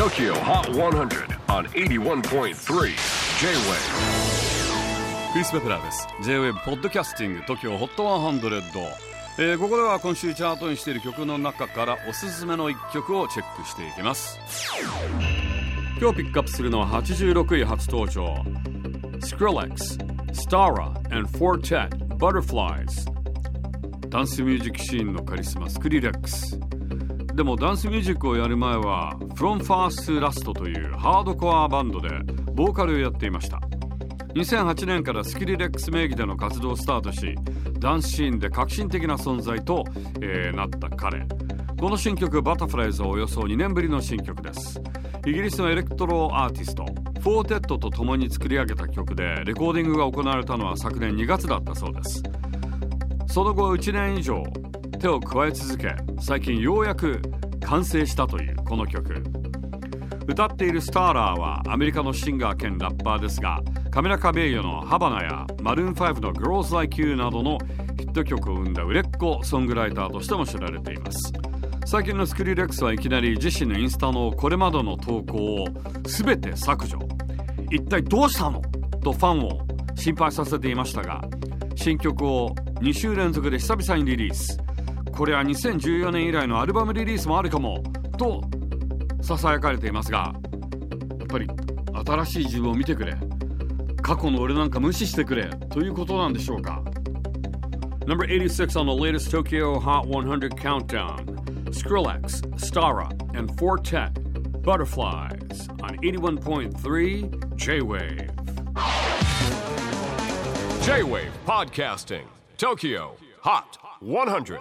TOKYO HOT 100 on 81.3 J-WAVE クリス・ベプラーです。J-WAVE ポッドキャスティング TOKYO HOT 100、えー、ここでは今週チャートにしている曲の中からおすすめの一曲をチェックしていきます。今日ピックアップするのは86位初登場。Skrillex, Stara and Fortet Butterflies ダンスミュージックシーンのカリスマスクリレックスでもダンスミュージックをやる前は From First to Last というハードコアバンドでボーカルをやっていました。2008年からスクリレックス名義での活動をスタートしダンスシーンで革新的な存在と、えー、なった彼。この新曲「バタフライズ」はおよそ2年ぶりの新曲です。イギリスのエレクトロアーティストフォーテットと共に作り上げた曲でレコーディングが行われたのは昨年2月だったそうです。その後1年以上手を加え続け最近ようやく完成したというこの曲。歌っているスターラーはアメリカのシンガー兼ラッパーですがカメラカベイヨのハバナやマルーン5の Girls Like You などのヒット曲を生んだ売れっ子ソングライターとしても知られています。最近のスクリレックスはいきなり自身のインスタのこれまでの投稿を全て削除。一体どうしたの？とファンを心配させていましたが新曲を2週連続で久々にリリース。これは2014年以来のアルバムリリースもあるかもとささやかれていますがやっぱり新しい自分を見てくれ過去の俺なんか無視してくれということなんでしょうか Number 86 on the latest Tokyo Hot 100 countdown Skrillex, Stara, and Fortet Butterflies on 81.3 J-Wave J-WAVE PODCASTING TOKYO HOT 100